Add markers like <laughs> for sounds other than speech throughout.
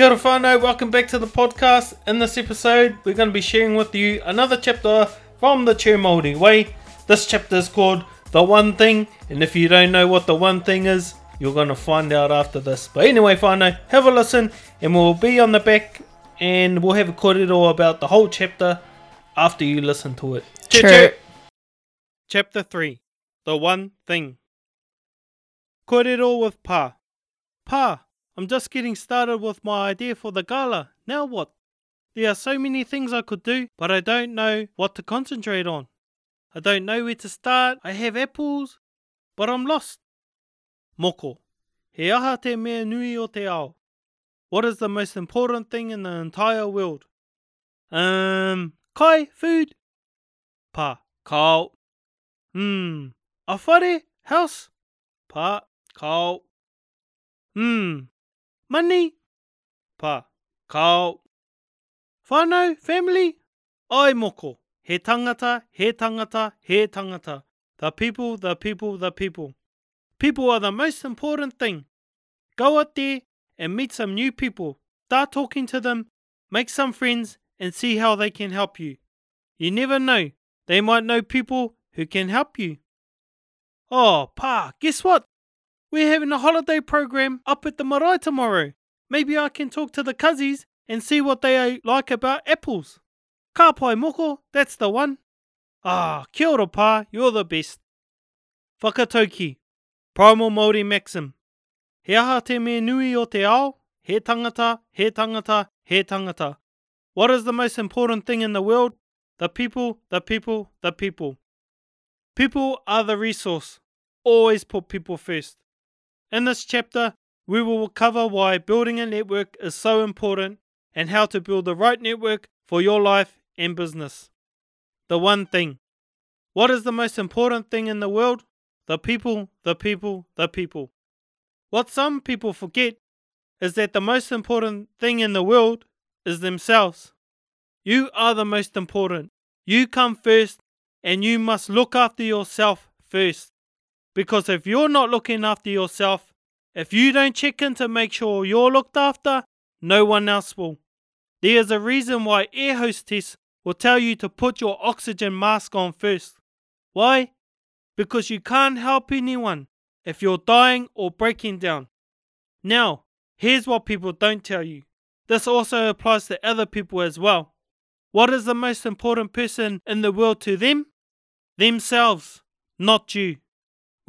Kia ora whānau, welcome back to the podcast. In this episode, we're going to be sharing with you another chapter from the Chair Māori Way. This chapter is called The One Thing, and if you don't know what the one thing is, you're going to find out after this. But anyway, whānau, have a listen, and we'll be on the back, and we'll have a kōrero about the whole chapter after you listen to it. Cheer. Chapter 3 The One Thing. Kōrero with Pa. Pa, I'm just getting started with my idea for the gala. Now what? There are so many things I could do, but I don't know what to concentrate on. I don't know where to start. I have apples, but I'm lost. Moko. He aha te mea nui o te ao. What is the most important thing in the entire world? Um, kai, food. Pa, kao. Hmm, a whare, house. Pa, kao. Hmm, money. Pa, kao. Whānau, family. Ai moko. He tangata, he tangata, he tangata. The people, the people, the people. People are the most important thing. Go out there and meet some new people. Start talking to them, make some friends, and see how they can help you. You never know. They might know people who can help you. Oh, Pa, guess what? We're having a holiday program up at the marae tomorrow. Maybe I can talk to the cousins and see what they like about apples. Ka pai moko, that's the one. Ah, kia ora pa, you're the best. Whakatauki, primal Māori maxim. He aha te me nui o te ao, he tangata, he tangata, he tangata. What is the most important thing in the world? The people, the people, the people. People are the resource. Always put people first. In this chapter, we will cover why building a network is so important and how to build the right network for your life and business. The one thing. What is the most important thing in the world? The people, the people, the people. What some people forget is that the most important thing in the world is themselves. You are the most important. You come first and you must look after yourself first. Because if you're not looking after yourself, if you don't check in to make sure you're looked after, no one else will. There is a reason why air hostess will tell you to put your oxygen mask on first. Why? Because you can't help anyone if you're dying or breaking down. Now, here's what people don't tell you. This also applies to other people as well. What is the most important person in the world to them? Themselves, not you.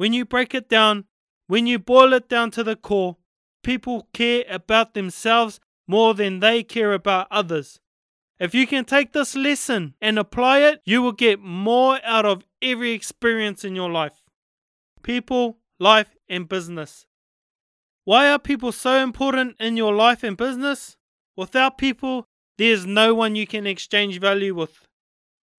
When you break it down, when you boil it down to the core, people care about themselves more than they care about others. If you can take this lesson and apply it, you will get more out of every experience in your life. People, life, and business. Why are people so important in your life and business? Without people, there's no one you can exchange value with.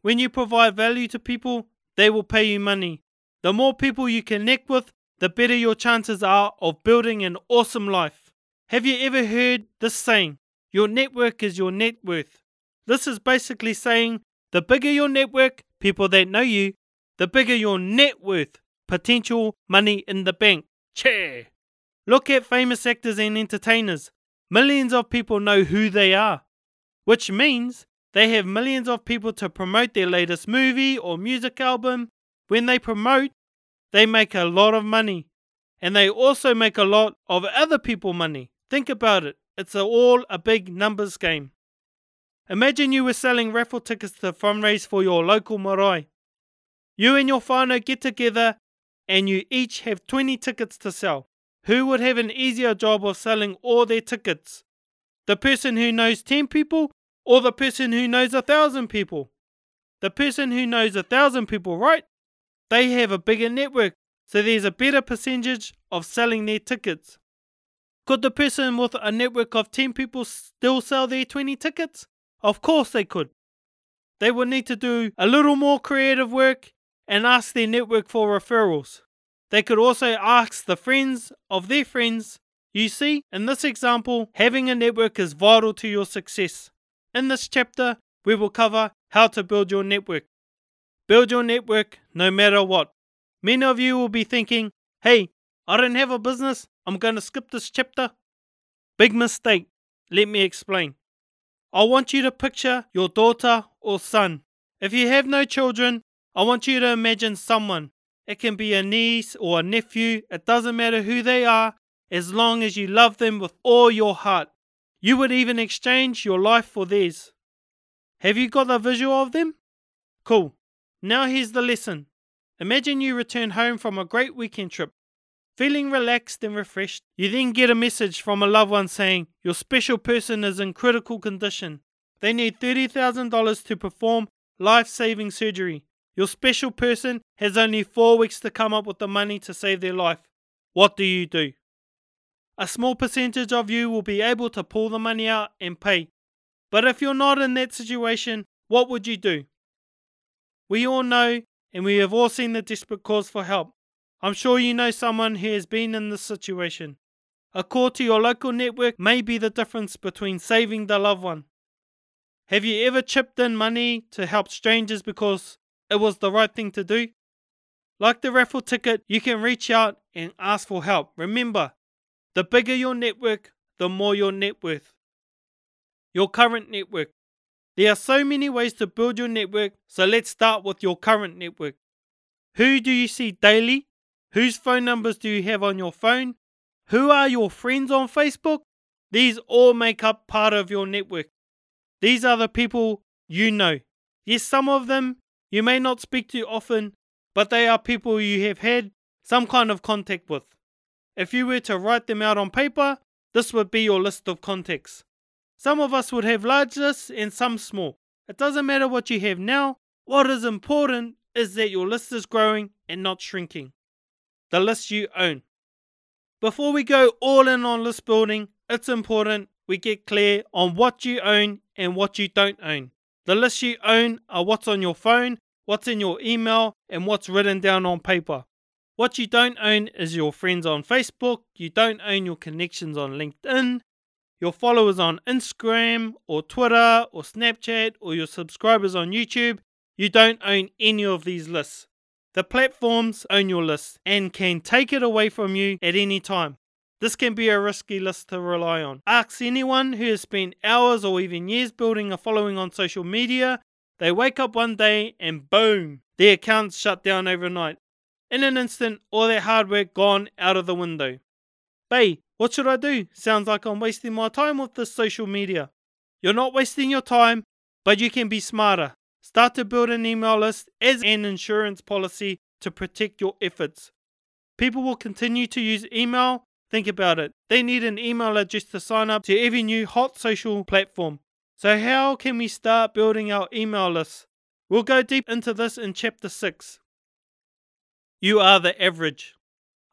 When you provide value to people, they will pay you money. The more people you connect with, the better your chances are of building an awesome life. Have you ever heard this saying? Your network is your net worth. This is basically saying the bigger your network, people that know you, the bigger your net worth, potential money in the bank. Che! Look at famous actors and entertainers. Millions of people know who they are, which means they have millions of people to promote their latest movie or music album. When they promote, they make a lot of money. And they also make a lot of other people money. Think about it. It's all a big numbers game. Imagine you were selling raffle tickets to fundraise for your local marae. You and your whānau get together and you each have 20 tickets to sell. Who would have an easier job of selling all their tickets? The person who knows 10 people or the person who knows a thousand people? The person who knows a thousand people, right? They have a bigger network, so there's a better percentage of selling their tickets. Could the person with a network of 10 people still sell their 20 tickets? Of course they could. They would need to do a little more creative work and ask their network for referrals. They could also ask the friends of their friends. You see, in this example, having a network is vital to your success. In this chapter, we will cover how to build your network. Build your network no matter what. Many of you will be thinking, hey, I don't have a business, I'm going to skip this chapter. Big mistake. Let me explain. I want you to picture your daughter or son. If you have no children, I want you to imagine someone. It can be a niece or a nephew, it doesn't matter who they are, as long as you love them with all your heart. You would even exchange your life for theirs. Have you got the visual of them? Cool. Now here's the lesson. Imagine you return home from a great weekend trip. Feeling relaxed and refreshed, you then get a message from a loved one saying your special person is in critical condition. They need $30,000 to perform life saving surgery. Your special person has only four weeks to come up with the money to save their life. What do you do? A small percentage of you will be able to pull the money out and pay. But if you're not in that situation, what would you do? We all know and we have all seen the desperate calls for help. I'm sure you know someone who has been in this situation. A call to your local network may be the difference between saving the loved one. Have you ever chipped in money to help strangers because it was the right thing to do? Like the raffle ticket, you can reach out and ask for help. Remember, the bigger your network, the more your net worth. Your current network. There are so many ways to build your network, so let's start with your current network. Who do you see daily? Whose phone numbers do you have on your phone? Who are your friends on Facebook? These all make up part of your network. These are the people you know. Yes, some of them you may not speak to often, but they are people you have had some kind of contact with. If you were to write them out on paper, this would be your list of contacts. Some of us would have large lists and some small. It doesn't matter what you have now. What is important is that your list is growing and not shrinking. The list you own. Before we go all in on list building, it's important we get clear on what you own and what you don't own. The lists you own are what's on your phone, what's in your email, and what's written down on paper. What you don't own is your friends on Facebook, you don't own your connections on LinkedIn, your followers on Instagram or Twitter or Snapchat or your subscribers on YouTube, you don't own any of these lists. The platforms own your list and can take it away from you at any time. This can be a risky list to rely on. Ask anyone who has spent hours or even years building a following on social media. They wake up one day and boom, their accounts shut down overnight. In an instant, all their hard work gone out of the window. Bay, what should I do? Sounds like I'm wasting my time with this social media. You're not wasting your time, but you can be smarter. Start to build an email list as an insurance policy to protect your efforts. People will continue to use email. Think about it. They need an email address to sign up to every new hot social platform. So, how can we start building our email list? We'll go deep into this in chapter 6. You are the average.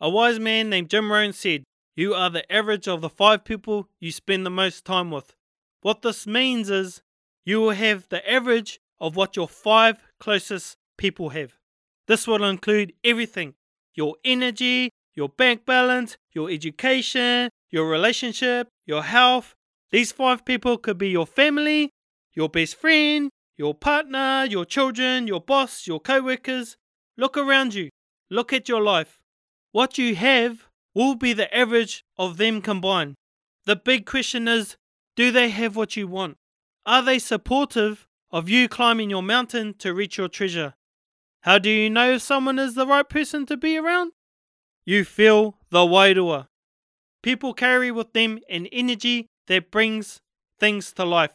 A wise man named Jim Rohn said, you are the average of the five people you spend the most time with. What this means is you will have the average of what your five closest people have. This will include everything your energy, your bank balance, your education, your relationship, your health. These five people could be your family, your best friend, your partner, your children, your boss, your co workers. Look around you. Look at your life. What you have will be the average of them combined. The big question is do they have what you want? Are they supportive of you climbing your mountain to reach your treasure? How do you know if someone is the right person to be around? You feel the wairua. People carry with them an energy that brings things to life.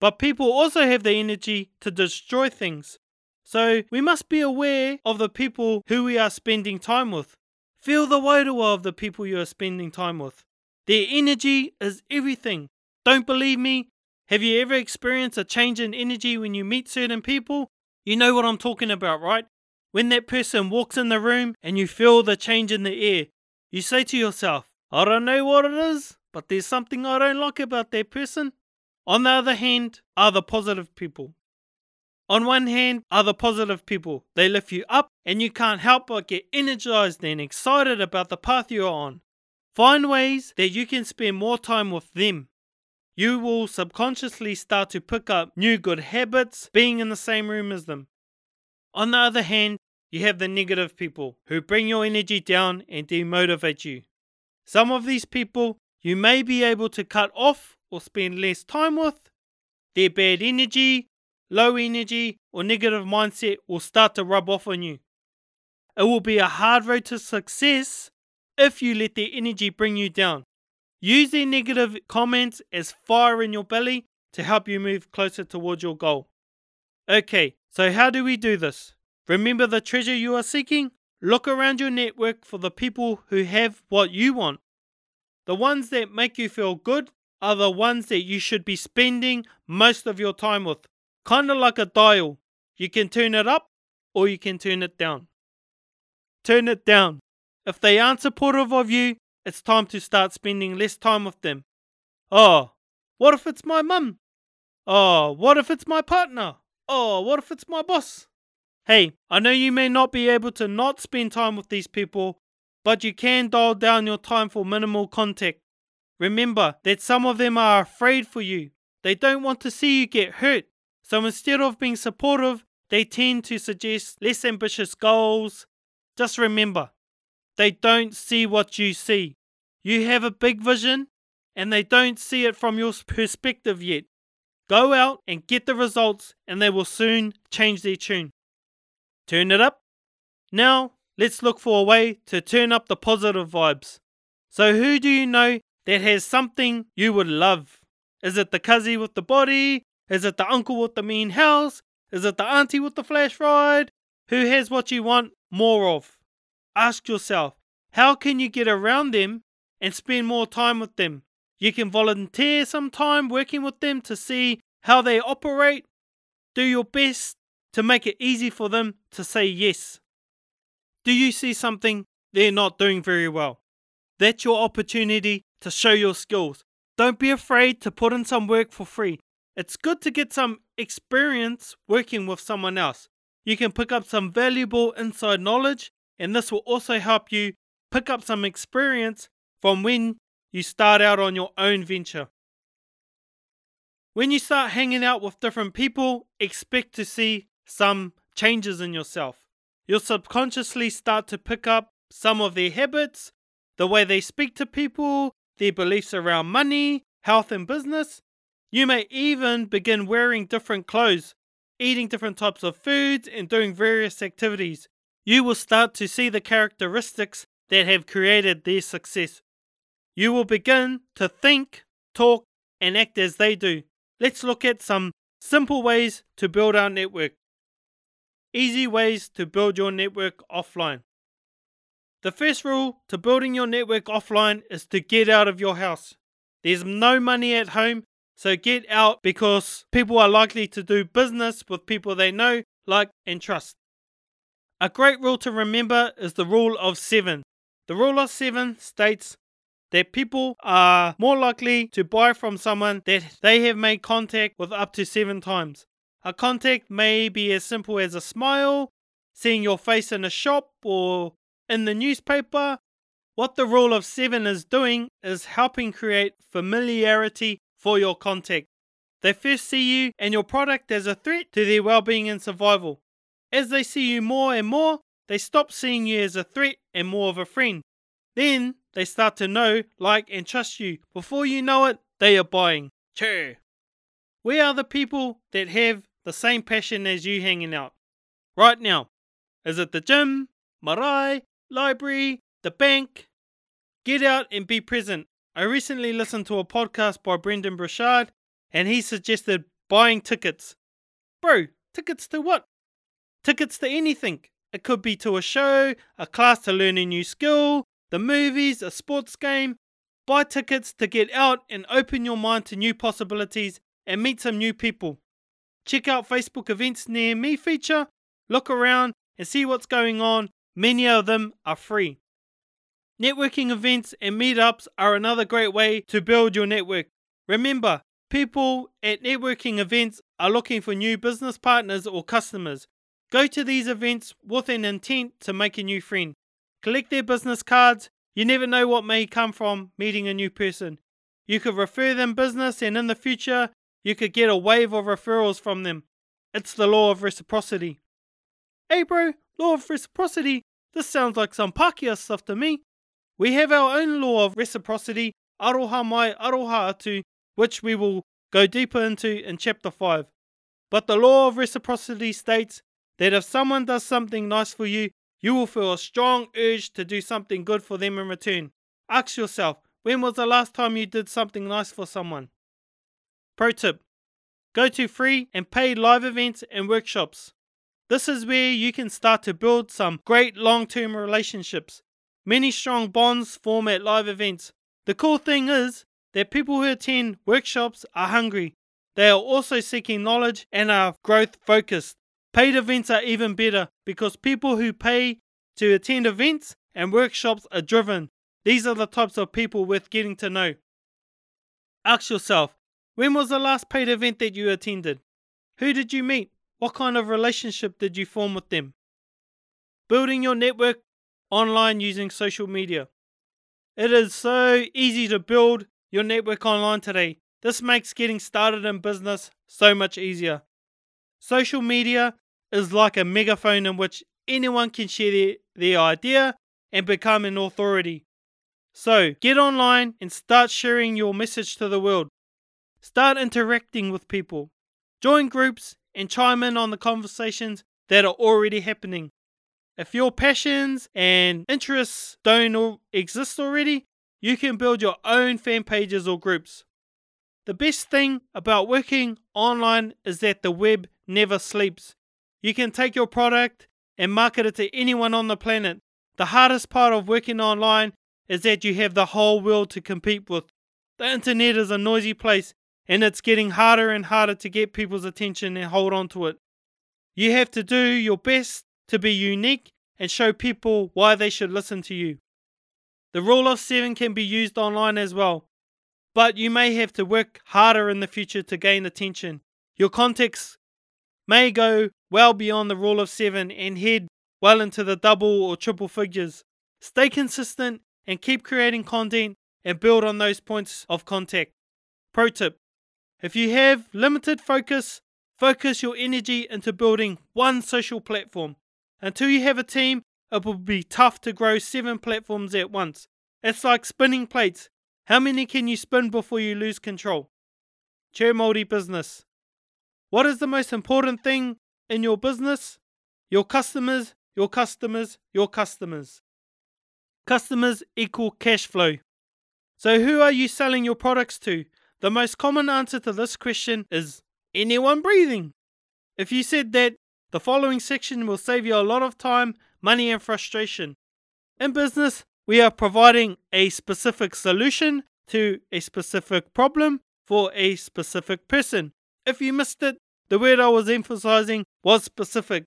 But people also have the energy to destroy things. So we must be aware of the people who we are spending time with. Feel the wairua of the people you are spending time with. Their energy is everything. Don't believe me? Have you ever experienced a change in energy when you meet certain people? You know what I'm talking about, right? When that person walks in the room and you feel the change in the air, you say to yourself, I don't know what it is, but there's something I don't like about that person. On the other hand, are the positive people. On one hand, are the positive people. They lift you up, and you can't help but get energized and excited about the path you're on. Find ways that you can spend more time with them. You will subconsciously start to pick up new good habits being in the same room as them. On the other hand, you have the negative people who bring your energy down and demotivate you. Some of these people you may be able to cut off or spend less time with, their bad energy, low energy, or negative mindset will start to rub off on you. It will be a hard road to success if you let their energy bring you down. Use their negative comments as fire in your belly to help you move closer towards your goal. Okay, so how do we do this? Remember the treasure you are seeking? Look around your network for the people who have what you want. The ones that make you feel good are the ones that you should be spending most of your time with. Kind of like a dial. You can turn it up or you can turn it down. Turn it down. If they aren't supportive of you, it's time to start spending less time with them. Oh, what if it's my mum? Oh, what if it's my partner? Oh, what if it's my boss? Hey, I know you may not be able to not spend time with these people, but you can dial down your time for minimal contact. Remember that some of them are afraid for you. They don't want to see you get hurt. So instead of being supportive, they tend to suggest less ambitious goals. Just remember, they don't see what you see. You have a big vision, and they don't see it from your perspective yet. Go out and get the results, and they will soon change their tune. Turn it up. Now, let's look for a way to turn up the positive vibes. So, who do you know that has something you would love? Is it the cuzzy with the body? Is it the uncle with the mean house? Is it the auntie with the flash ride? Who has what you want more of? Ask yourself, how can you get around them and spend more time with them? You can volunteer some time working with them to see how they operate. Do your best to make it easy for them to say yes. Do you see something they're not doing very well? That's your opportunity to show your skills. Don't be afraid to put in some work for free. It's good to get some experience working with someone else. You can pick up some valuable inside knowledge and this will also help you pick up some experience from when you start out on your own venture. When you start hanging out with different people, expect to see some changes in yourself. You'll subconsciously start to pick up some of their habits, the way they speak to people, their beliefs around money, health, and business. You may even begin wearing different clothes, eating different types of foods, and doing various activities you will start to see the characteristics that have created their success. You will begin to think, talk, and act as they do. Let's look at some simple ways to build our network. Easy ways to build your network offline. The first rule to building your network offline is to get out of your house. There's no money at home, so get out because people are likely to do business with people they know, like, and trust. A great rule to remember is the rule of seven. The rule of seven states that people are more likely to buy from someone that they have made contact with up to seven times. A contact may be as simple as a smile, seeing your face in a shop or in the newspaper. What the rule of seven is doing is helping create familiarity for your contact. They first see you and your product as a threat to their well being and survival. As they see you more and more, they stop seeing you as a threat and more of a friend. Then they start to know, like, and trust you. Before you know it, they are buying. Che. We are the people that have the same passion as you hanging out. Right now. Is it the gym, marae, library, the bank? Get out and be present. I recently listened to a podcast by Brendon Burchard and he suggested buying tickets. Bro, tickets to what? Tickets to anything. It could be to a show, a class to learn a new skill, the movies, a sports game. Buy tickets to get out and open your mind to new possibilities and meet some new people. Check out Facebook events near me feature, look around and see what's going on. Many of them are free. Networking events and meetups are another great way to build your network. Remember, people at networking events are looking for new business partners or customers. Go to these events with an intent to make a new friend. Collect their business cards. You never know what may come from meeting a new person. You could refer them business, and in the future, you could get a wave of referrals from them. It's the law of reciprocity. Hey, bro, law of reciprocity. This sounds like some Pākehā stuff to me. We have our own law of reciprocity, aroha mai aroha atu, which we will go deeper into in chapter 5. But the law of reciprocity states that if someone does something nice for you, you will feel a strong urge to do something good for them in return. Ask yourself, when was the last time you did something nice for someone? Pro tip Go to free and paid live events and workshops. This is where you can start to build some great long term relationships. Many strong bonds form at live events. The cool thing is that people who attend workshops are hungry. They are also seeking knowledge and are growth focused. Paid events are even better because people who pay to attend events and workshops are driven. These are the types of people worth getting to know. Ask yourself when was the last paid event that you attended? Who did you meet? What kind of relationship did you form with them? Building your network online using social media. It is so easy to build your network online today. This makes getting started in business so much easier. Social media is like a megaphone in which anyone can share their, their idea and become an authority. So get online and start sharing your message to the world. Start interacting with people. Join groups and chime in on the conversations that are already happening. If your passions and interests don't exist already, you can build your own fan pages or groups. The best thing about working online is that the web never sleeps. You can take your product and market it to anyone on the planet. The hardest part of working online is that you have the whole world to compete with. The internet is a noisy place and it's getting harder and harder to get people's attention and hold on to it. You have to do your best to be unique and show people why they should listen to you. The rule of seven can be used online as well, but you may have to work harder in the future to gain attention. Your context may go well beyond the rule of seven and head well into the double or triple figures. Stay consistent and keep creating content and build on those points of contact. Pro tip if you have limited focus, focus your energy into building one social platform. Until you have a team, it will be tough to grow seven platforms at once. It's like spinning plates. How many can you spin before you lose control? Chair Multi Business. What is the most important thing in your business? Your customers, your customers, your customers. Customers equal cash flow. So, who are you selling your products to? The most common answer to this question is anyone breathing. If you said that, the following section will save you a lot of time, money, and frustration. In business, we are providing a specific solution to a specific problem for a specific person. If you missed it, the word I was emphasizing was specific.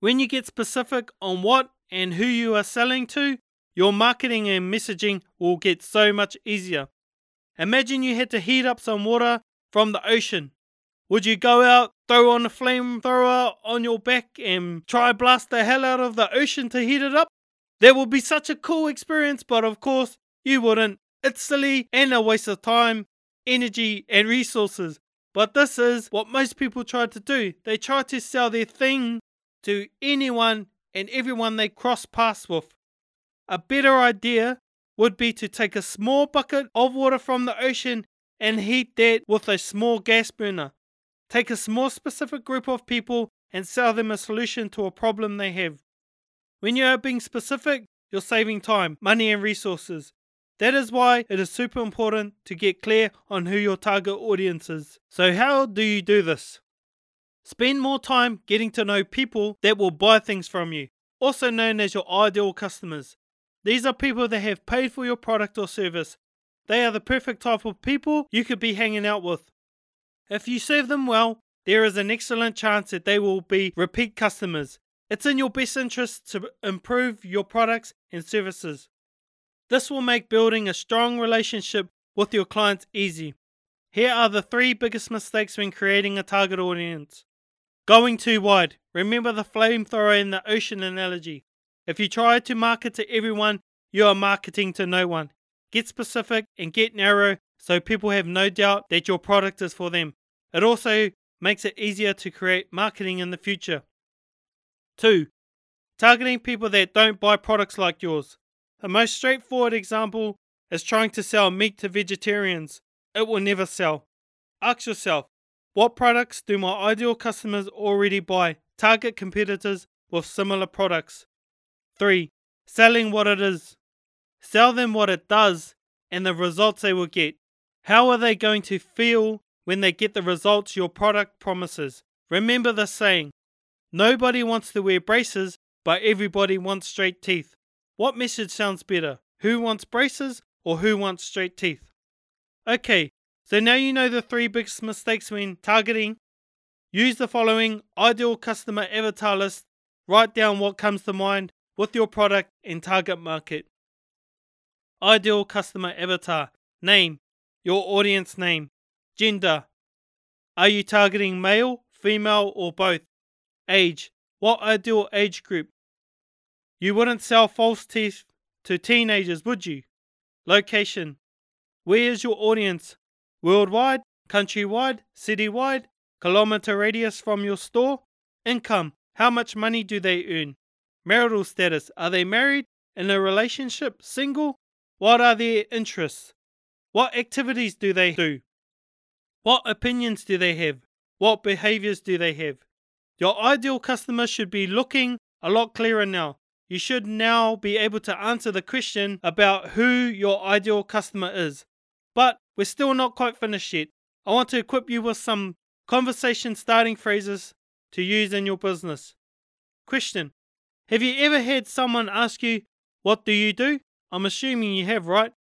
When you get specific on what and who you are selling to, your marketing and messaging will get so much easier. Imagine you had to heat up some water from the ocean. Would you go out, throw on a flamethrower on your back, and try blast the hell out of the ocean to heat it up? That would be such a cool experience, but of course, you wouldn't. It's silly and a waste of time, energy, and resources. But this is what most people try to do. They try to sell their thing to anyone and everyone they cross paths with. A better idea would be to take a small bucket of water from the ocean and heat that with a small gas burner. Take a small specific group of people and sell them a solution to a problem they have. When you are being specific, you're saving time, money, and resources. That is why it is super important to get clear on who your target audience is. So, how do you do this? Spend more time getting to know people that will buy things from you, also known as your ideal customers. These are people that have paid for your product or service. They are the perfect type of people you could be hanging out with. If you serve them well, there is an excellent chance that they will be repeat customers. It's in your best interest to improve your products and services. This will make building a strong relationship with your clients easy. Here are the three biggest mistakes when creating a target audience. Going too wide. Remember the flamethrower in the ocean analogy. If you try to market to everyone, you are marketing to no one. Get specific and get narrow so people have no doubt that your product is for them. It also makes it easier to create marketing in the future. 2. Targeting people that don't buy products like yours. The most straightforward example is trying to sell meat to vegetarians. It will never sell. Ask yourself, what products do my ideal customers already buy? Target competitors with similar products. 3. Selling what it is. Sell them what it does and the results they will get. How are they going to feel when they get the results your product promises? Remember the saying nobody wants to wear braces, but everybody wants straight teeth. What message sounds better? Who wants braces or who wants straight teeth? Okay, so now you know the three biggest mistakes when targeting. Use the following ideal customer avatar list. Write down what comes to mind with your product and target market. Ideal customer avatar name, your audience name, gender. Are you targeting male, female, or both? Age, what ideal age group? You wouldn't sell false teeth to teenagers, would you? Location, where is your audience? Worldwide, countrywide, citywide, kilometer radius from your store? Income, how much money do they earn? Marital status, are they married, in a relationship, single, what are their interests? What activities do they do? What opinions do they have? What behaviors do they have? Your ideal customer should be looking a lot clearer now. You should now be able to answer the question about who your ideal customer is. But we're still not quite finished yet. I want to equip you with some conversation starting phrases to use in your business. Question Have you ever had someone ask you, What do you do? I'm assuming you have, right?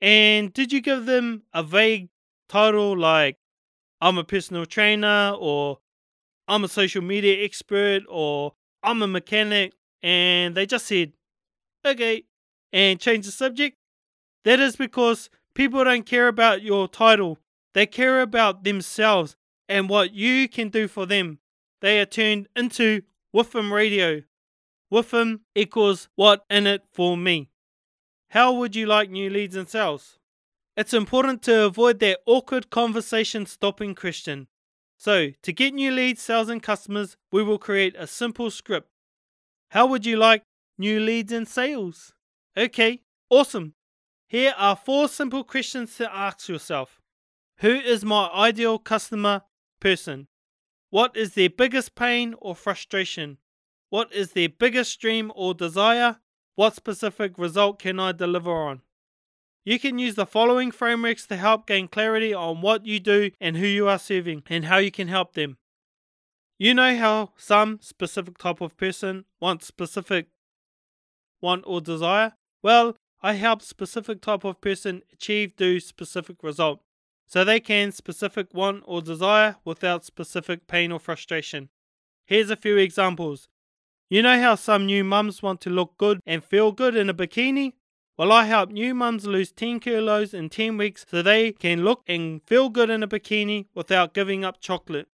And did you give them a vague title like I'm a personal trainer or I'm a social media expert or I'm a mechanic and they just said, okay, and change the subject? That is because people don't care about your title. They care about themselves and what you can do for them. They are turned into WIIFM Radio. WIIFM equals what in it for me. How would you like new leads and sales? It's important to avoid that awkward conversation stopping question. So, to get new leads, sales, and customers, we will create a simple script. How would you like new leads and sales? Okay, awesome. Here are four simple questions to ask yourself Who is my ideal customer person? What is their biggest pain or frustration? What is their biggest dream or desire? What specific result can I deliver on? You can use the following frameworks to help gain clarity on what you do and who you are serving and how you can help them. You know how some specific type of person wants specific want or desire? Well, I help specific type of person achieve do specific result so they can specific want or desire without specific pain or frustration. Here's a few examples. You know how some new mums want to look good and feel good in a bikini? Well, I help new mums lose 10 kilos in 10 weeks so they can look and feel good in a bikini without giving up chocolate.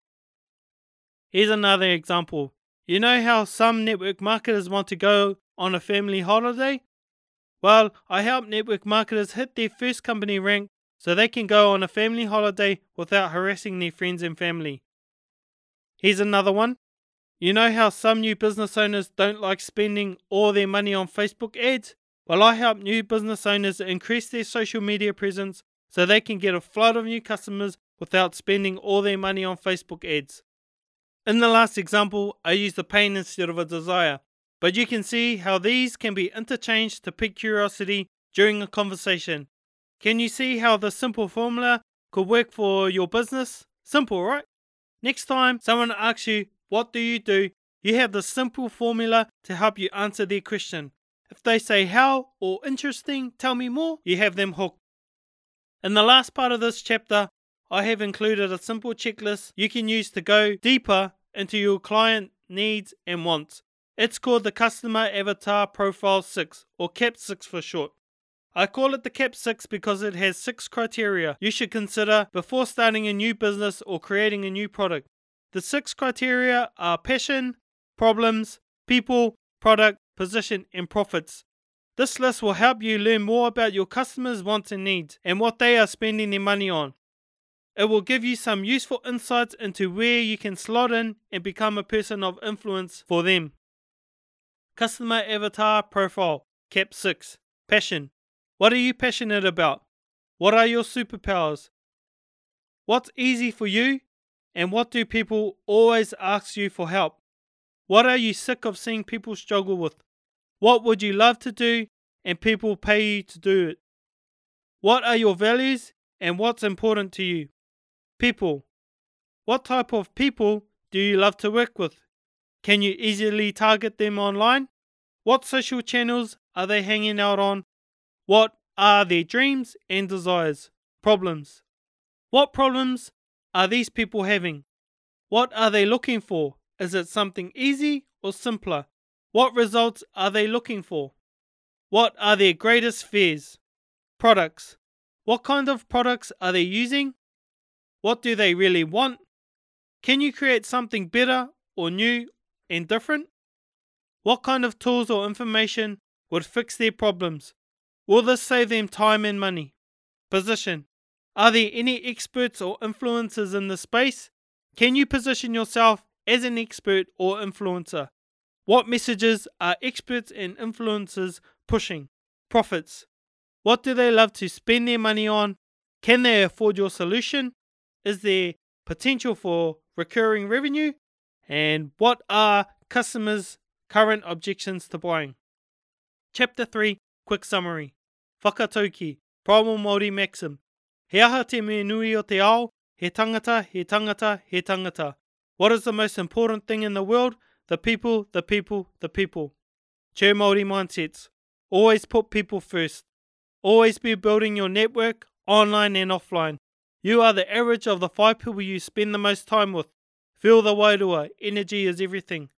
Here's another example. You know how some network marketers want to go on a family holiday? Well, I help network marketers hit their first company rank so they can go on a family holiday without harassing their friends and family. Here's another one. You know how some new business owners don't like spending all their money on Facebook ads? Well, I help new business owners increase their social media presence so they can get a flood of new customers without spending all their money on Facebook ads. In the last example, I used a pain instead of a desire, but you can see how these can be interchanged to pique curiosity during a conversation. Can you see how the simple formula could work for your business? Simple, right? Next time someone asks you, what do you do? You have the simple formula to help you answer their question. If they say how or interesting, tell me more, you have them hooked. In the last part of this chapter, I have included a simple checklist you can use to go deeper into your client needs and wants. It's called the Customer Avatar Profile 6, or CAP 6 for short. I call it the CAP 6 because it has six criteria you should consider before starting a new business or creating a new product. The six criteria are passion, problems, people, product, position, and profits. This list will help you learn more about your customers' wants and needs and what they are spending their money on. It will give you some useful insights into where you can slot in and become a person of influence for them. Customer Avatar Profile CAP 6 Passion. What are you passionate about? What are your superpowers? What's easy for you? And what do people always ask you for help? What are you sick of seeing people struggle with? What would you love to do and people pay you to do it? What are your values and what's important to you? People. What type of people do you love to work with? Can you easily target them online? What social channels are they hanging out on? What are their dreams and desires? Problems. What problems are these people having? What are they looking for? Is it something easy or simpler? What results are they looking for? What are their greatest fears? Products. What kind of products are they using? What do they really want? Can you create something better or new and different? What kind of tools or information would fix their problems? Will this save them time and money? Position. Are there any experts or influencers in the space? Can you position yourself as an expert or influencer? What messages are experts and influencers pushing? Profits. What do they love to spend their money on? Can they afford your solution? Is there potential for recurring revenue? And what are customers' current objections to buying? Chapter 3 Quick Summary Whakatauki Problem Māori Maxim He aha te me nui o te ao, he tangata, he tangata, he tangata. What is the most important thing in the world? The people, the people, the people. Chair Māori mindsets. Always put people first. Always be building your network, online and offline. You are the average of the five people you spend the most time with. Feel the wairua. Energy is everything.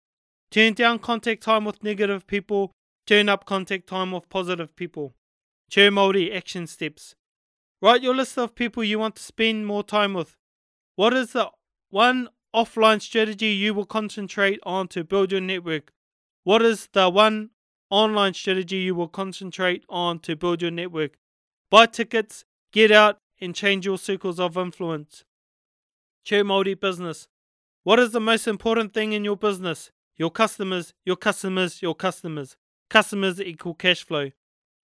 Turn down contact time with negative people. Turn up contact time with positive people. Chair Māori action steps. Write your list of people you want to spend more time with. What is the one offline strategy you will concentrate on to build your network? What is the one online strategy you will concentrate on to build your network? Buy tickets, get out, and change your circles of influence. Chair Māori business. What is the most important thing in your business? Your customers, your customers, your customers. Customers equal cash flow.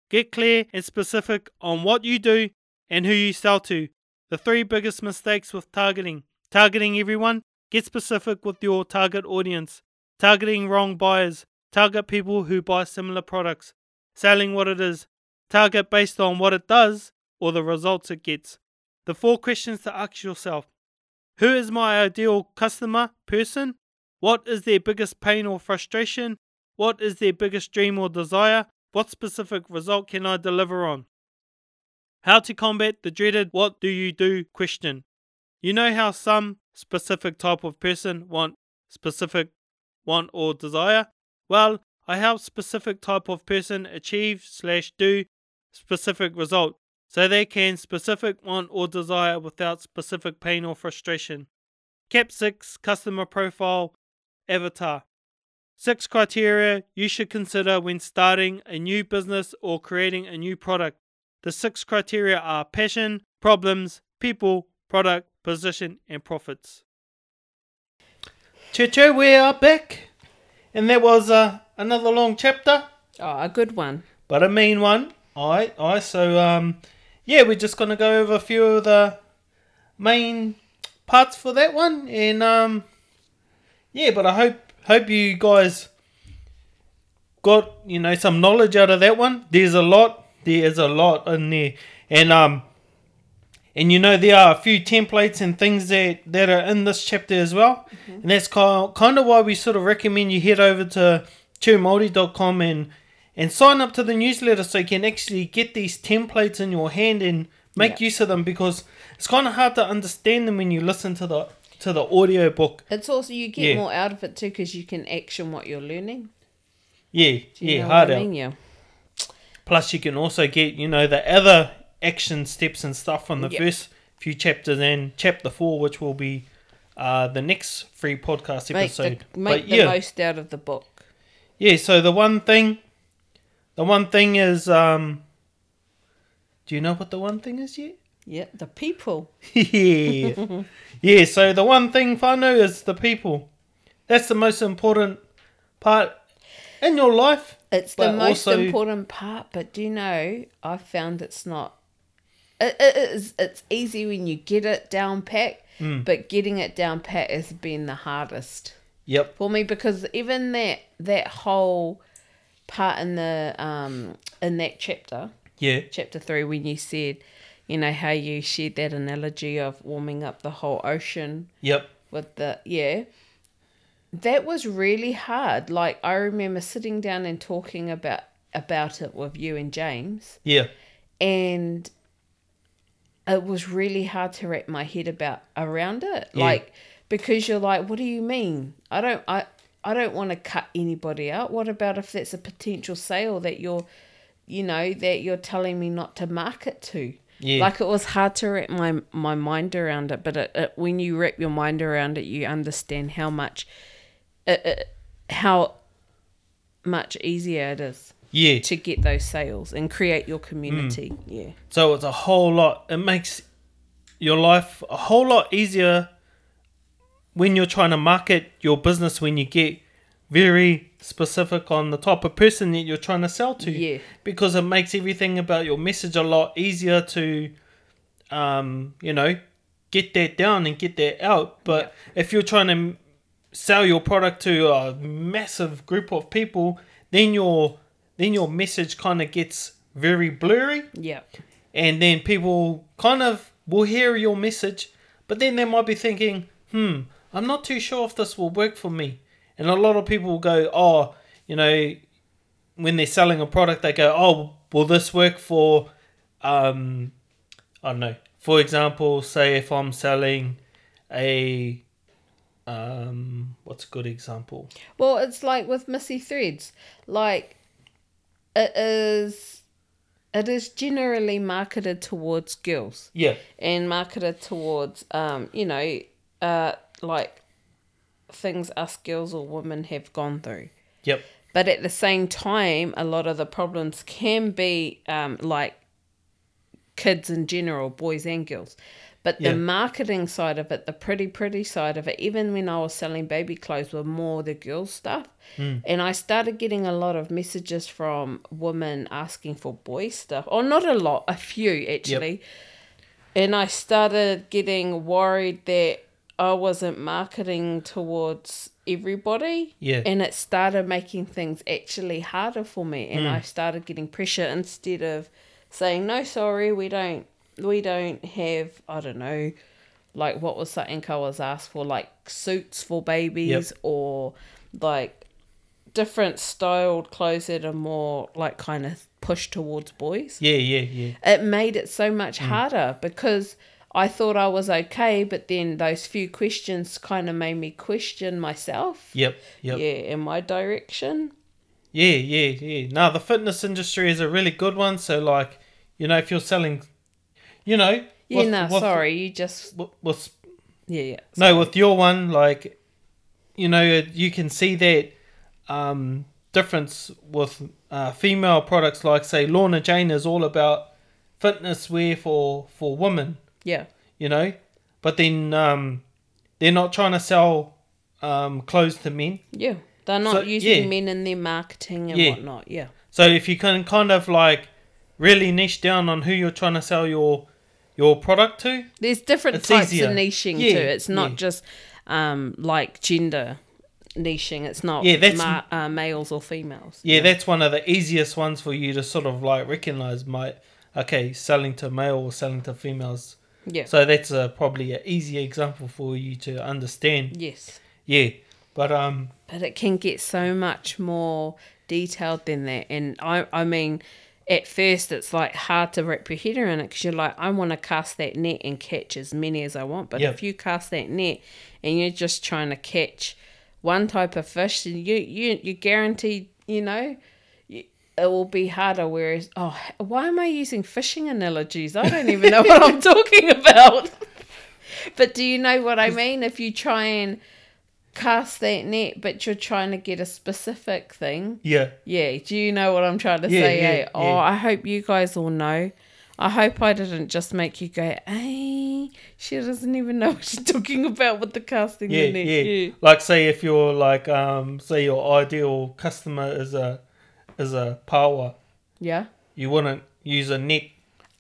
Get clear and specific on what you do and who you sell to. The three biggest mistakes with targeting targeting everyone, get specific with your target audience, targeting wrong buyers, target people who buy similar products, selling what it is, target based on what it does or the results it gets. The four questions to ask yourself Who is my ideal customer, person? What is their biggest pain or frustration? What is their biggest dream or desire? What specific result can I deliver on? How to combat the dreaded what do you do question. You know how some specific type of person want specific want or desire? Well, I help specific type of person achieve slash do specific result so they can specific want or desire without specific pain or frustration. Cap 6 Customer Profile Avatar Six criteria you should consider when starting a new business or creating a new product. The six criteria are passion, problems, people, product, position, and profits. Cheche, we are back. And that was uh, another long chapter, Oh, a good one. but a mean one. I, I, so, um, yeah, we're just going to go over a few of the main parts for that one. And, um, yeah, but I hope, hope you guys got, you know, some knowledge out of that one. There's a lot, there is a lot in there. And, um, and you know there are a few templates and things that, that are in this chapter as well, and that's kind kind of why we sort of recommend you head over to churmulti.com and and sign up to the newsletter so you can actually get these templates in your hand and make Yeah. use of them because it's kind of hard to understand them when you listen to the to the audio book. It's also you get Yeah. more out of it too because you can action what you're learning. Yeah, you yeah, know hard what I mean? Yeah. Plus, you can also get you know the other action steps and stuff from the Yep. first few chapters and chapter four, which will be uh, the next free podcast Make episode. the make but the yeah, most out of the book. yeah. So the one thing, the one thing is, um, do you know what the one thing is yet? Yeah, the people. <laughs> yeah, yeah. So the one thing whānau is the people. That's the most important part in your life. It's the most also- important part, but do you know, I found it's not it, it is it's easy when you get it down pat, Mm. but getting it down pat has been the hardest Yep. for me because even that that whole part in the um in that chapter Yeah. chapter three when you said you know how you shared that analogy of warming up the whole ocean Yep. with the yeah that was really hard. Like i remember sitting down and talking about about it with you and james. Yeah. and it was really hard to wrap my head about around it. Yeah. like because you're like what do you mean? I don't i i don't want to cut anybody out. What about if that's a potential sale that you're you know that you're telling me not to market to? Yeah. like it was hard to wrap my my mind around it. But it, it, when you wrap your mind around it you understand how much it, it, how much easier it is Yeah. to get those sales and create your community mm. yeah So it's a whole lot. It makes your life a whole lot easier when you're trying to market your business when you get very specific on the type of person that you're trying to sell to. Yeah. Because it makes everything about your message a lot easier to, um, you know, get that down and get that out. But if you're trying to sell your product to a massive group of people, then your then your message kind of gets very blurry. Yeah. And then people kind of will hear your message, but then they might be thinking, hmm, I'm not too sure if this will work for me. And a lot of people will go, oh, you know, when they're selling a product, they go, oh, will this work for, um, I don't know, for example, say if I'm selling a, um, what's a good example? Well, it's like with Missy Threads. Like it is it is generally marketed towards girls Yeah, and marketed towards um, you know, uh like things us girls or women have gone through. yep, But at the same time, a lot of the problems can be um, like kids in general, boys and girls. But the Yeah. marketing side of it, the pretty, pretty side of it, even when I was selling baby clothes, were more the girl stuff. Hmm. And I started getting a lot of messages from women asking for boy stuff. Or not a lot, a few actually. And I started getting worried that I wasn't marketing towards everybody. Yeah. And it started making things actually harder for me. And hmm. I started getting pressure instead of saying, No, sorry, we don't we don't have I don't know, like what was something I was asked for, like suits for babies or like different styled clothes that are more like kind of pushed towards boys yeah, yeah, yeah, it made it so much mm. harder because I thought I was okay, but then those few questions kind of made me question myself. yep, yep. Yeah, in my direction. Yeah, yeah, yeah. Now the fitness industry is a really good one. So, like, you know, if you're selling, you know, Yeah, no, with- sorry, you just with- with- yeah, yeah. no, with your one, like, you know, you can see that um, difference with uh, female products. Like, say, Lorna Jane is all about fitness wear for for women. Yeah. You know, but then um, they're not trying to sell um, clothes to men. Yeah. They're not So, using yeah. men in their marketing and Yeah. whatnot. Yeah. So if you can kind of like really niche down on who you're trying to sell your your product to, There's different It's types easier. of niching Yeah, too. It's not yeah. just um like gender niching. It's not Yeah, that's- ma- uh, males or females. yeah, that's one of the easiest ones for you to sort of like recognize. My okay, selling to male or selling to females. Yeah. So that's a, probably an easier example for you to understand. yes. Yeah, but um, but it can get so much more detailed than that and i i mean at first it's like hard to wrap your head around it because you're like i want to cast that net and catch as many as i want. But Yep. if you cast that net and you're just trying to catch one type of fish then you you you're guaranteed you know you, it will be harder. Whereas oh why am i using fishing analogies? I don't even know what i'm <laughs> talking about. But do you know what i mean? If you try and cast that net, but you're trying to get a specific thing. yeah, Yeah, do you know what I'm trying to Yeah, say? yeah, eh? Oh, yeah. I hope you guys all know. I hope I didn't just make you go, hey, she doesn't even know <laughs> what she's talking about with the casting yeah, the net. yeah, yeah. Like say if you're like um, say your ideal customer is a is a paua, Yeah. you wouldn't use a net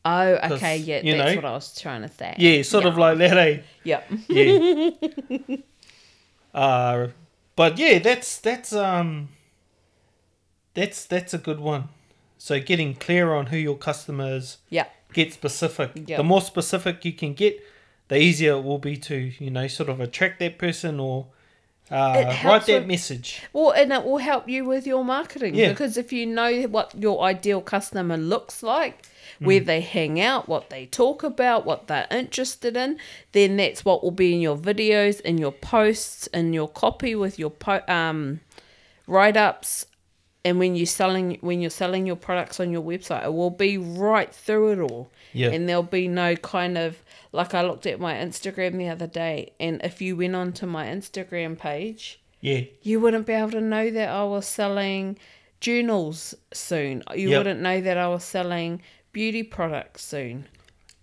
Oh, okay, yeah, you that's know- what I was trying to say. Yeah, sort of like that, eh? Yep. Yeah. <laughs> uh, but yeah, that's that's um that's that's a good one. So getting clear on who your customer is, Yeah. get specific. Yeah. The more specific you can get, the easier it will be to, you know, sort of attract that person or uh, write that with- message. Well, and it will help you with your marketing Yeah. because if you know what your ideal customer looks like, where Mm. they hang out, what they talk about, what they're interested in, then that's what will be in your videos, in your posts, in your copy with your po- um, write ups, and when you're selling when you're selling your products on your website, it will be right through it all. Yeah. And there'll be no kind of like I looked at my Instagram the other day, and if you went onto my Instagram page Yeah. you wouldn't be able to know that I was selling journals soon. You Yep. wouldn't know that I was selling beauty products soon.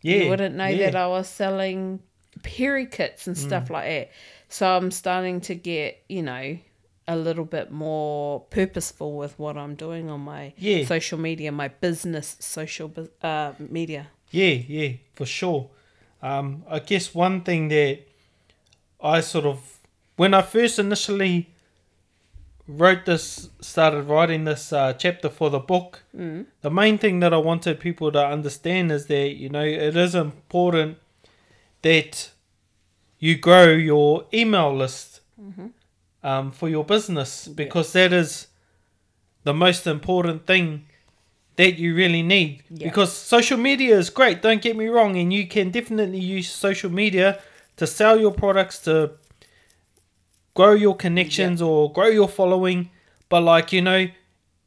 Yeah. You wouldn't know yeah. that I was selling peri kits and Mm. stuff like that. So I'm starting to get, you know, a little bit more purposeful with what I'm doing on my Yeah. social media, my business social uh, media. Yeah, yeah, for sure. Um, I guess one thing that I sort of, when I first initially wrote this, started writing this uh, chapter for the book, Mm. the main thing that I wanted people to understand is that, you know, it is important that you grow your email list um, for your business because that is the most important thing that you really need. Yeah. because social media is great don't get me wrong and you can definitely use social media to sell your products to grow your connections or grow your following. But like you know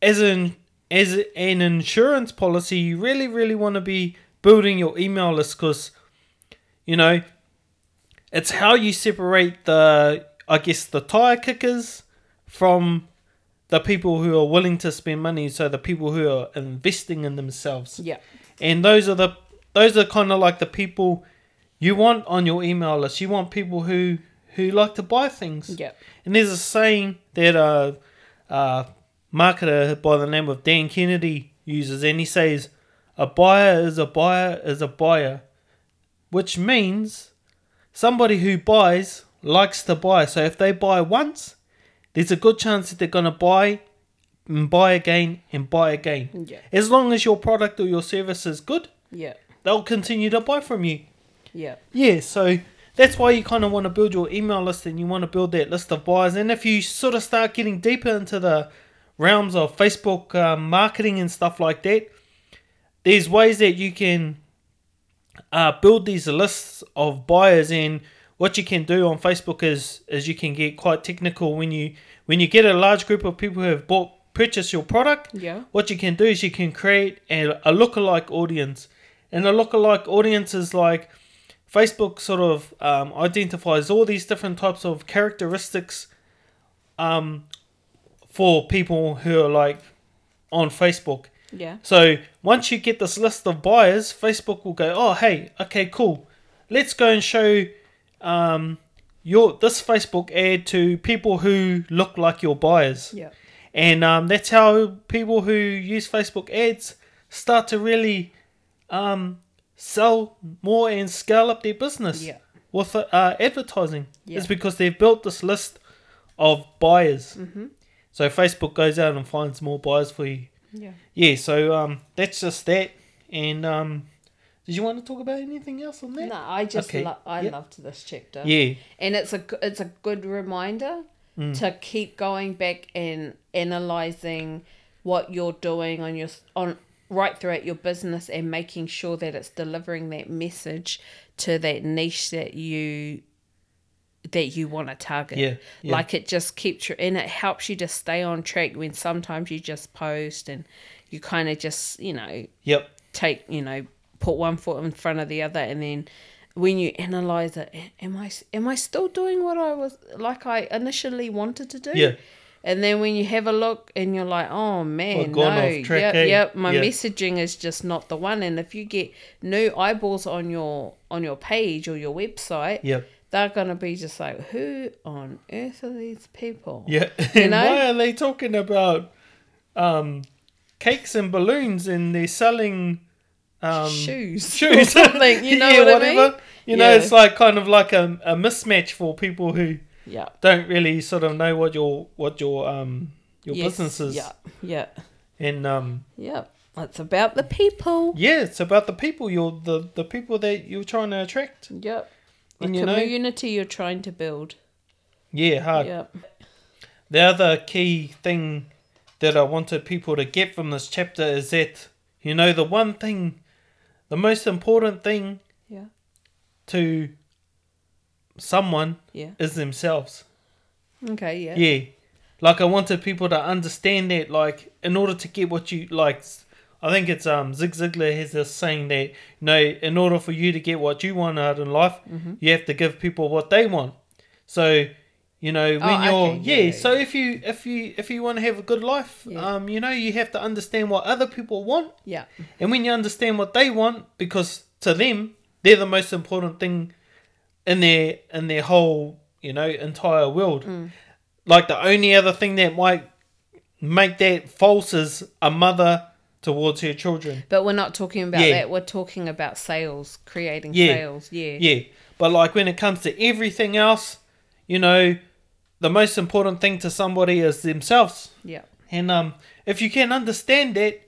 as an as an insurance policy you really really want to be building your email list because you know it's how you separate the i guess the tire kickers from the people who are willing to spend money so the people who are investing in themselves Yeah. and those are the those are kind of like the people you want on your email list you want people who who like to buy things Yeah. and there's a saying that a, a marketer by the name of Dan Kennedy uses, and he says, "A buyer is a buyer is a buyer," which means somebody who buys likes to buy. So if they buy once, there's a good chance that they're gonna buy and buy again and buy again. Yeah. As long as your product or your service is good, Yeah. they'll continue to buy from you. Yeah. Yeah, so that's why you kind of want to build your email list and you want to build that list of buyers. And if you sort of start getting deeper into the realms of Facebook uh, marketing and stuff like that, there's ways that you can uh, build these lists of buyers. And what you can do on Facebook is is you can get quite technical when you when you get a large group of people who have bought purchased your product Yeah. what you can do is you can create a, a lookalike audience. And a lookalike audience is like Facebook sort of um, identifies all these different types of characteristics um, for people who are like on Facebook. Yeah. So once you get this list of buyers, Facebook will go, oh hey, okay, cool. Let's go and show um, your this Facebook ad to people who look like your buyers. Yeah. And um, that's how people who use Facebook ads start to really um, sell more and scale up their business Yeah. with uh, advertising. Yeah. It's because they've built this list of buyers. Mm-hmm. So Facebook goes out and finds more buyers for you. Yeah. Yeah, so um, that's just that. And um, did you want to talk about anything else on that? No, I just Okay. lo- I Yep. loved this chapter. Yeah, and it's a it's a good reminder Mm. to keep going back and analyzing what you're doing on your on right throughout your business and making sure that it's delivering that message to that niche that you that you want to target. Yeah, yeah. Like it just keeps you and it helps you to stay on track when sometimes you just post and you kind of just, you know, yep, take you know put one foot in front of the other and then when you analyze it am i am i still doing what i was like i initially wanted to do Yeah. and then when you have a look and you're like oh man gone no off track, yep, eh? yep my messaging is just not the one and if you get new eyeballs on your on your page or your website yep, they're gonna be just like who on earth are these people yeah. You <laughs> and know? why are they talking about um, cakes and balloons and they're selling um, shoes, shoes or something. You <laughs> know yeah, what I whatever. mean? You know, Yeah. it's like kind of like a, a mismatch for people who Yeah. don't really sort of know what your what your um your Yes, business is, Yeah. Yeah. and um Yeah. It's about the people. yeah, it's about the people you're the the people that you're trying to attract. Yep. The And you know- community you're trying to build. Yeah, hard. Yep. The other key thing that I wanted people to get from this chapter is that, you know, the one thing, the most important thing Yeah. to someone Yeah. is themselves. Okay. Yeah. Yeah. Like I wanted people to understand that, like, in order to get what you like, I think it's um Zig Ziglar has this saying that you know, in order for you to get what you want out in life, Mm-hmm. you have to give people what they want. So, you know, when Oh, you're okay. yeah, Yeah, yeah, so if you if you if you want to have a good life, um, you know, you have to understand what other people want, Yeah. and when you understand what they want, because to them they're the most important thing in their in their whole you know entire world. Like the only other thing that might make that false is a mother towards her children. But we're not talking about that. We're talking about sales, creating sales. Yeah. Yeah, but like when it comes to everything else, you know, the most important thing to somebody is themselves. Yeah. And um, if you can understand that,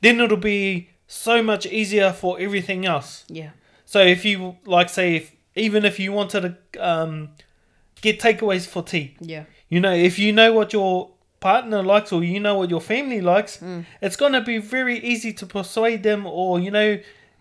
then it'll be so much easier for everything else. Yeah. So if you like, say, if, even if you wanted to um, get takeaways for tea, Yeah. you know, if you know what your partner likes or you know what your family likes, Mm. it's gonna be very easy to persuade them or you know,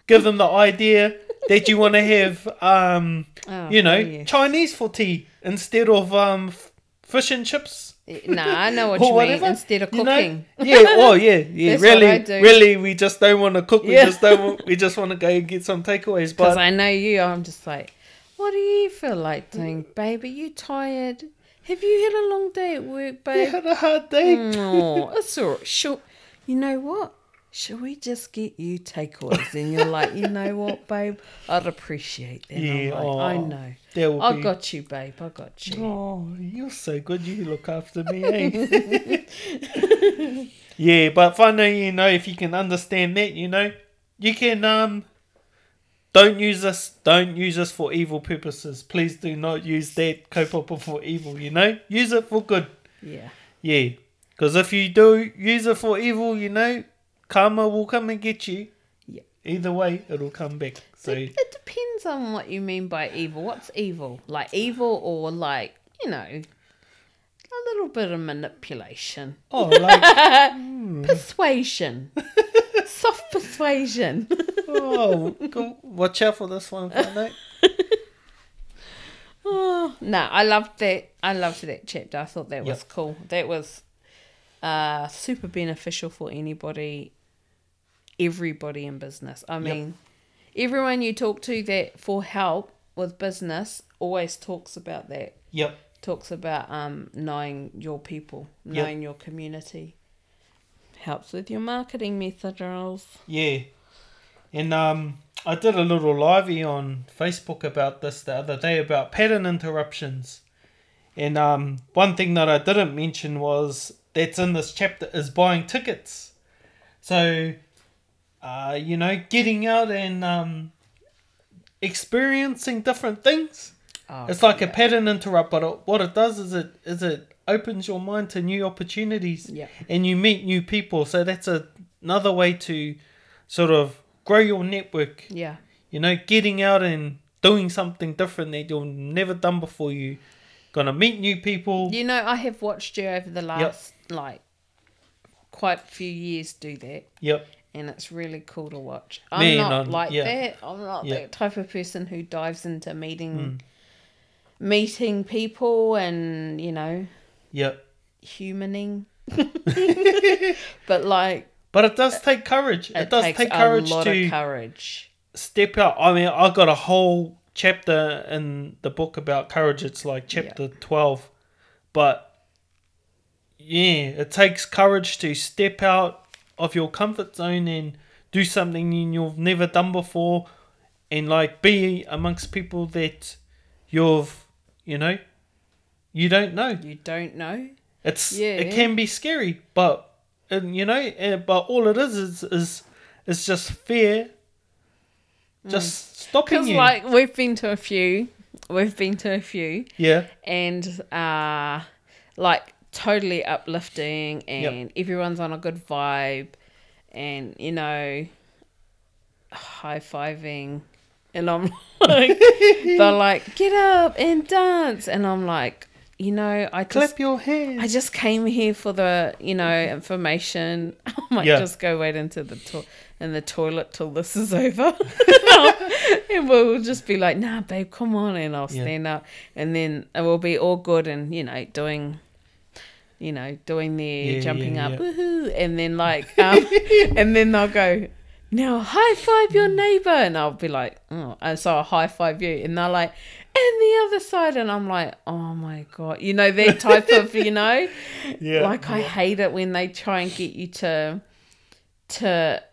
give them the idea that you want to have, um, Oh, you know, yeah. Chinese for tea instead of um, f- fish and chips. Nah, I know <laughs> what you whatever, mean. Instead of you know? cooking. Yeah, well, yeah, yeah. <laughs> Really, really, we just don't want to cook. We Yeah. just don't. Want, we just want to go and get some takeaways. <laughs> Because But I know you, I'm just like, what do you feel like doing, baby? You tired? Have you had a long day at work, babe? had a hard day. No, it's all right. Sure. You know what? Should we just get you takeaways? And you're like, you know what, babe? I'd appreciate that. Yeah, like, I know. I be- got you, babe. I got you. Oh, you're so good. You look after me, eh? <laughs> <laughs> yeah, but finally, you know, if you can understand that, you know, you can um, don't use this. Don't use this for evil purposes. Please do not use that kaupapa for evil. You know, use it for good. Yeah. Yeah, because if you do use it for evil, you know, karma will come and get you. Yeah. Either way, it'll come back. So It, it depends on what you mean by evil. What's evil? Like evil or like, you know, a little bit of manipulation. oh, like <laughs> Persuasion. <laughs> Soft persuasion. oh, <laughs> go, watch out for this one, Friday. Oh, no, I loved that. I loved that chapter. I thought that was cool. That was uh, super beneficial for anybody, everybody in business. I mean, everyone you talk to that for help with business always talks about that. Yep. Talks about um, knowing your people, Yep. knowing your community. Helps with your marketing methods. Yeah. And um I did a little livey on Facebook about this the other day about pattern interruptions. And um one thing that I didn't mention was that's in this chapter is buying tickets. So uh you know, getting out and um experiencing different things. Oh, It's like a pattern interrupt, but it, what it does is it is it opens your mind to new opportunities, Yeah. and you meet new people. So that's a, another way to sort of grow your network. yeah. You know, getting out and doing something different that you've never done before. You gonna meet new people. You know, I have watched you over the last like quite a few years do that. Yep. And it's really cool to watch. I'm Man, not I'm- like yeah. that. I'm not Yeah. that type of person who dives into meeting Mm. meeting people and, you know, Yep. humaning. <laughs> <laughs> but like But it does take courage. It, it, does take courage a lot to of courage. step out. I mean, I've got a whole chapter in the book about courage. It's like chapter 12. But yeah, it takes courage to step out of your comfort zone and do something you've never done before and like be amongst people that you've, you know, you don't know. You don't know. It's Yeah. it can be scary, but and you know, eh, but all it is is is is just fear just stopping Because you. like we've been to a few, we've been to a few, yeah, and uh, like totally uplifting, and everyone's on a good vibe, and you know, high fiving, and I'm <laughs> like, they're <laughs> like, get up and dance, and I'm like, you know, I just clap your hands. I just came here for the, you know, information. <laughs> I might Yeah. just go wait into the to- in the toilet till this is over, and we'll just be like, "Nah, babe, come on," and I'll Yeah. stand up, and then it will be all good, and you know, doing, you know, doing their Yeah, jumping yeah, up, yeah. woohoo, and then like, <laughs> um, and then they'll go. Now high five your neighbor, and I'll be like, oh, and so I high five you, and they're like, and the other side, and I'm like, oh my god, you know that type of, you <laughs> know, yeah, like I hate it when they try and get you to to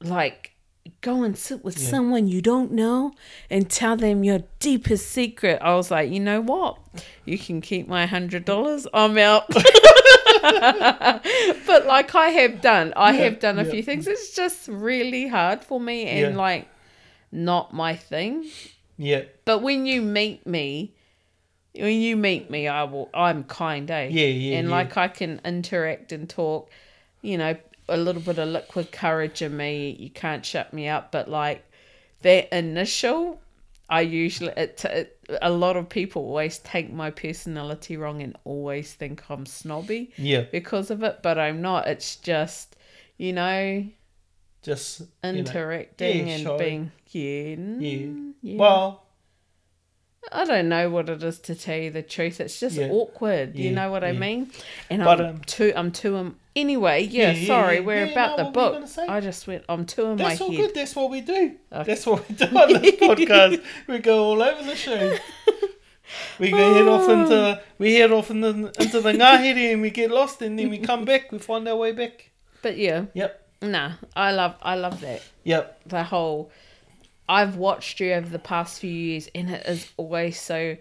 like go and sit with Yeah. someone you don't know and tell them your deepest secret. I was like, you know what? You can keep my hundred dollars. I'm out. <laughs> but like I have done, I Yeah, have done a yeah. few things. It's just really hard for me and like not my thing. yeah, But when you meet me, when you meet me, I will. I'm kind, eh? Yeah, yeah, And like I can interact and talk. You know, a little bit of liquid courage in me. You can't shut me up. But like that initial, I usually it, it a lot of people always take my personality wrong and always think I'm snobby yeah. because of it. But I'm not. It's just you know Just you know. interacting yeah, and being yeah, Yeah. mm, yeah. Well, I don't know what it is to tell you the truth. It's just Yeah. awkward. You know what I mean? And But, I'm um, too. I'm too. Um, anyway, yeah. Yeah, yeah, sorry, yeah, we're yeah, about no, the what were you book. I just went. I'm two in my that's all head. good. That's what we do. Okay. That's what we do on this <laughs> podcast. We go all over the show. We go head off into we head off in the, into the ngahere and we get lost and then we come back. We find our way back. But yeah, Yep. nah. I love. I love that. Yep. The whole. I've watched you over the past few years, and it is always so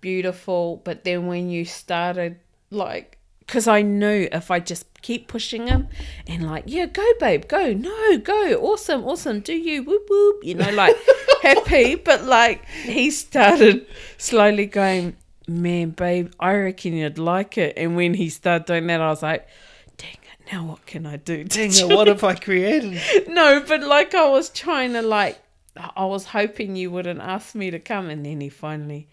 beautiful. But then when you started, like, because I knew if I just keep pushing him and like, yeah, go, babe, go, no, go, awesome, awesome, do you, whoop whoop, you know, like <laughs> happy. But like, he started slowly going, man, babe, I reckon you'd like it. And when he started doing that, I was like, dang it, now what can I do? Dang it, <laughs> what have I created? <laughs> no, but like I was trying to like I was hoping you wouldn't ask me to come and then he finally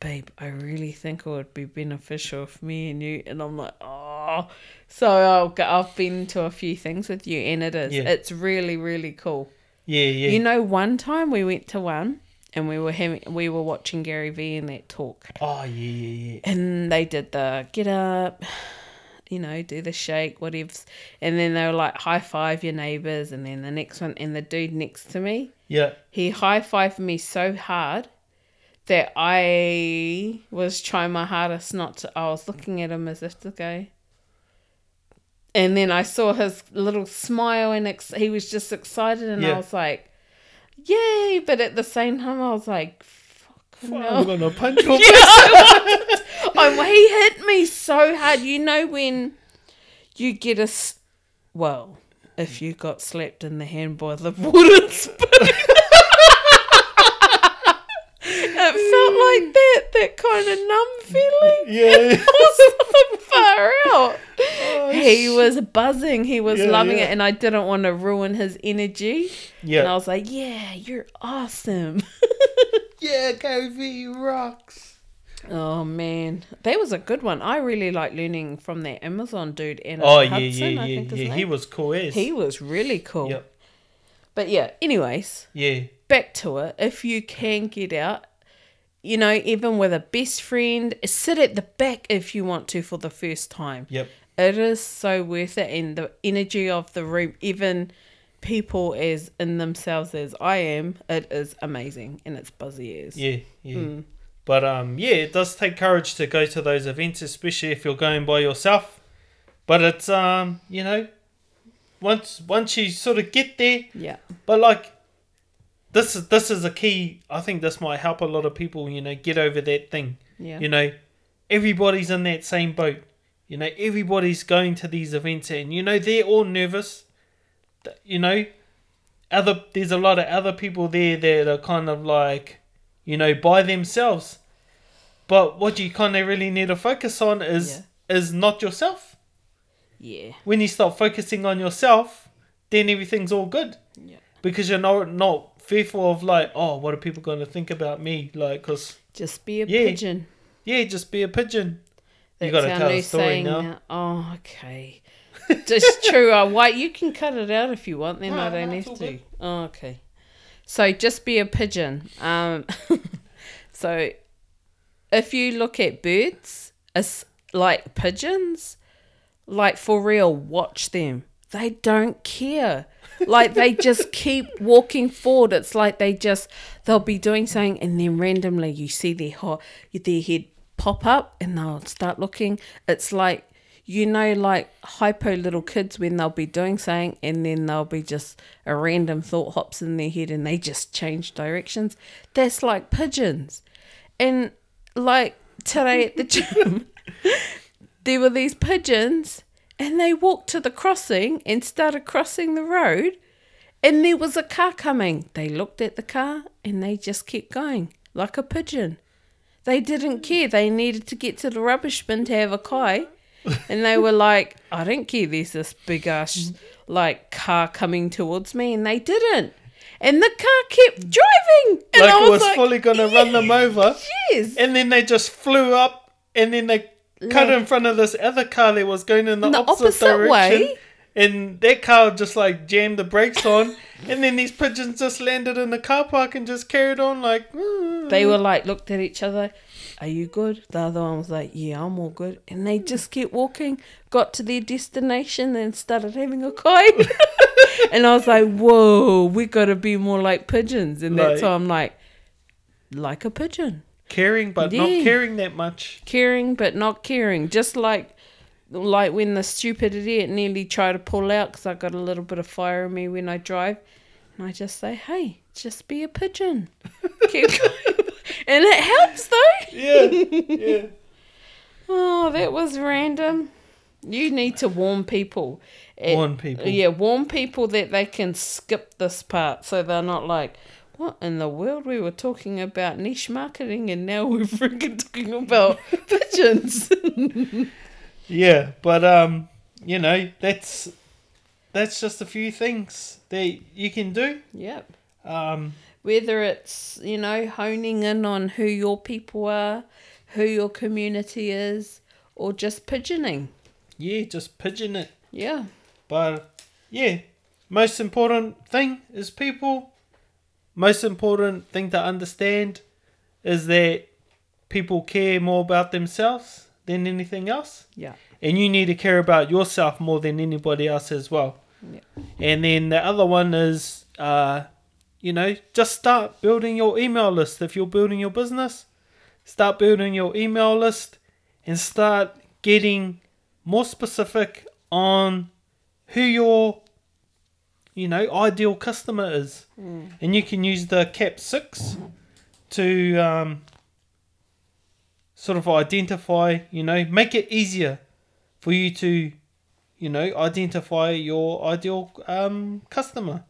babe, I really think it would be beneficial for me and you and I'm like, oh so I'll, I've been to a few things with you and it is. Yeah. It's really, really cool. Yeah, yeah. You know, one time we went to one and we were having we were watching Gary Vee in that talk oh yeah, yeah, yeah. and they did the get up, you know, do the shake, whatever. And then they were like, high five your neighbors. And then the next one, and the dude next to me, Yeah. he high fived me so hard that I was trying my hardest not to. I was looking at him as if to go. And then I saw his little smile and ex- he was just excited. And I was like, yay. But at the same time, I was like, hell. I'm gonna punch <laughs> your was. Um, he hit me so hard. You know when you get a s- well, if you got slapped in the hand by the wooden <laughs> spoon. it felt like that, that kind of numb feeling. <laughs> Yeah. It was far out. Oh, He was buzzing. He was Yeah, loving yeah. it, and I didn't want to ruin his energy. Yeah. And I was like, "Yeah, you're awesome." Yeah, Kobe rocks. Oh man, that was a good one. I really like learning from that Amazon dude. And Oh yeah, Hudson, yeah, I yeah, think yeah. name. He was cool as. He was really cool. Yep. But yeah, anyways, Yeah. back to it. If you can get out, you know, even with a best friend, sit at the back if you want to for the first time. Yep. It is so worth it, and the energy of the room, even people as in themselves as I am, it is amazing and it's buzzy as. Yeah. Yeah. Mm. But um, yeah, it does take courage to go to those events, especially if you're going by yourself. But it's um, you know, once once you sort of get there, Yeah. but like this is this is a key. I think this might help a lot of people. You know, get over that thing. Yeah. You know, everybody's in that same boat. You know, everybody's going to these events, and you know they're all nervous. You know, other there's a lot of other people there that are kind of like, you know, by themselves. But what you kind of really need to focus on is is not yourself. Yeah. When you start focusing on yourself, then everything's all good Yeah. because you're not not fearful of like, oh, what are people going to think about me? Like, cause Just be a Yeah. pigeon. yeah, just be a pigeon. you got to tell a story now. Oh, okay. Just true. Uh, why you can cut it out if you want. Then No, I don't no, have to. Oh, okay. So just be a pigeon. Um, <laughs> so if you look at birds as like pigeons, like for real, watch them. They don't care. Like they just <laughs> keep walking forward. It's like they just they'll be doing something and then randomly you see their ho- their head pop up and they'll start looking. It's like you know, like hypo little kids when they'll be doing something and then they'll be just a random thought hops in their head and they just change directions. That's like pigeons. And like today at the <laughs> gym, there were these pigeons and they walked to the crossing and started crossing the road and there was a car coming. They looked at the car and they just kept going like a pigeon. They didn't care. They needed to get to the rubbish bin to have a kai. <laughs> And they were like, I don't care. There's this big ass mm. like car coming towards me, and they didn't. And the car kept mm. driving, and like I it was, was like, fully gonna run them over, Yes, and then they just flew up, and then they cut in front of this other car that was going in the, In the opposite, opposite direction. way. And that car just like jammed the brakes on, <laughs> and then these pigeons just landed in the car park and just carried on like. they mm. were like looked at each other. Are you good? The other one was like, Yeah, I'm all good. And they just kept walking, got to their destination, then started having a kai. <laughs> and I was like, Whoa, we gotta be more like pigeons. And that's why I'm like, like a pigeon. caring, but not caring that much. caring but not caring just like like when the stupid idiot nearly tried to pull out because i got a little bit of fire in me when i drive and i just say hey just be a pigeon Keep going. <laughs> and it helps though Yeah, yeah. <laughs> oh that was random you need to warn people It- Warn people. yeah warn people that they can skip this part so they're not like what in the world we were talking about niche marketing and now we're <laughs> freaking talking about pigeons Yeah, but um, you know, that's that's just a few things that you can do. Yep. Um, Whether it's, you know, honing in on who your people are, who your community is, or just pigeoning. yeah, just pigeon it. Yeah. But yeah, most important thing is people. Most important thing to understand is that people care more about themselves than anything else. Yeah. And you need to care about yourself more than anybody else as well. Yeah. And then the other one is, uh, you know, just start building your email list. If you're building your business, start building your email list and start getting more specific on who your, you know, ideal customer is. And you can use the CAP 6 to um, sort of identify, you know, make it easier for you to you know, identify your ideal um, customer.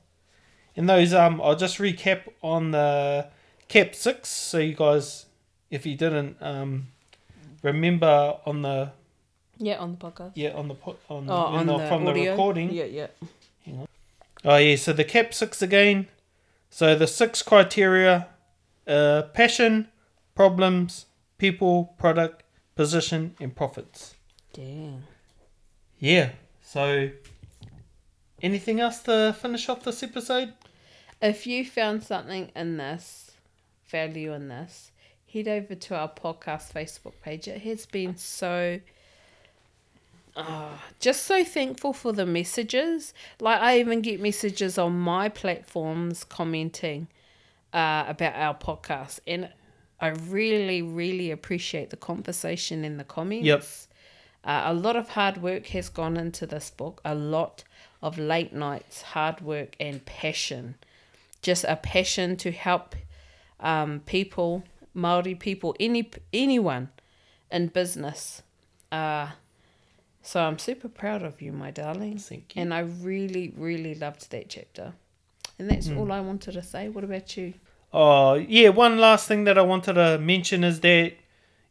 And those, um, I'll just recap on the cap six, so you guys, if you didn't um, remember on the Yeah, on the podcast. yeah on the po- on, Oh, on the, from the recording. Yeah, yeah. Oh yeah, so the cap six again. So the six criteria: uh, passion, problems, people, product, position, and profits. Damn. Yeah. So, anything else to finish off this episode? If you found something in this, value in this, head over to our podcast Facebook page. It has been so. ah, just so thankful for the messages. Like, I even get messages on my platforms commenting uh, about our podcast. And I really, really appreciate the conversation in the comments. Yep. Uh, a lot of hard work has gone into this book. A lot of late nights, hard work, and passion. Just a passion to help um, people, Maori people, any anyone in business. Uh, so I'm super proud of you, my darling. Thank you. And I really, really loved that chapter. And that's all I wanted to say. What about you? Oh, yeah, one last thing that I wanted to mention is that,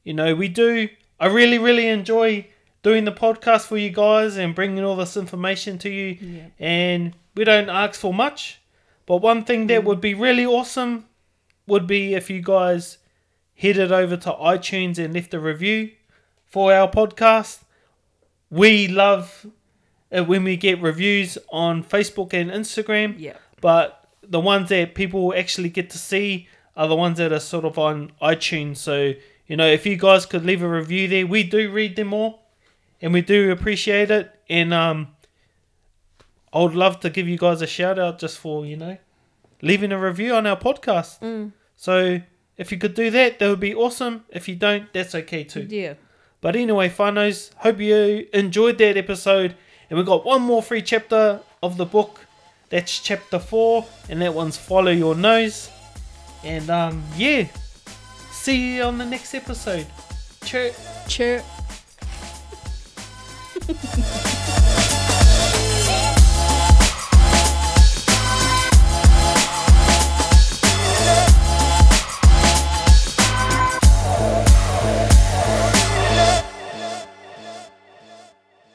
you know, we do, I really, really enjoy doing the podcast for you guys and bringing all this information to you. Yeah. And we don't ask for much. But one thing that would be really awesome would be if you guys headed over to iTunes and left a review for our podcast. We love it when we get reviews on Facebook and Instagram Yeah. but the ones that people actually get to see are the ones that are sort of on iTunes. So, you know, if you guys could leave a review there, we do read them all and we do appreciate it. And um, I would love to give you guys a shout out just for, you know, leaving a review on our podcast. Mm. So, if you could do that, that would be awesome. If you don't, that's okay too. Yeah. But anyway, whanos, hope you enjoyed that episode. And we've got one more free chapter of the book. That's chapter four, and that one's Follow Your Nose. And um, yeah, see you on the next episode. Chirp. Chirp. <laughs>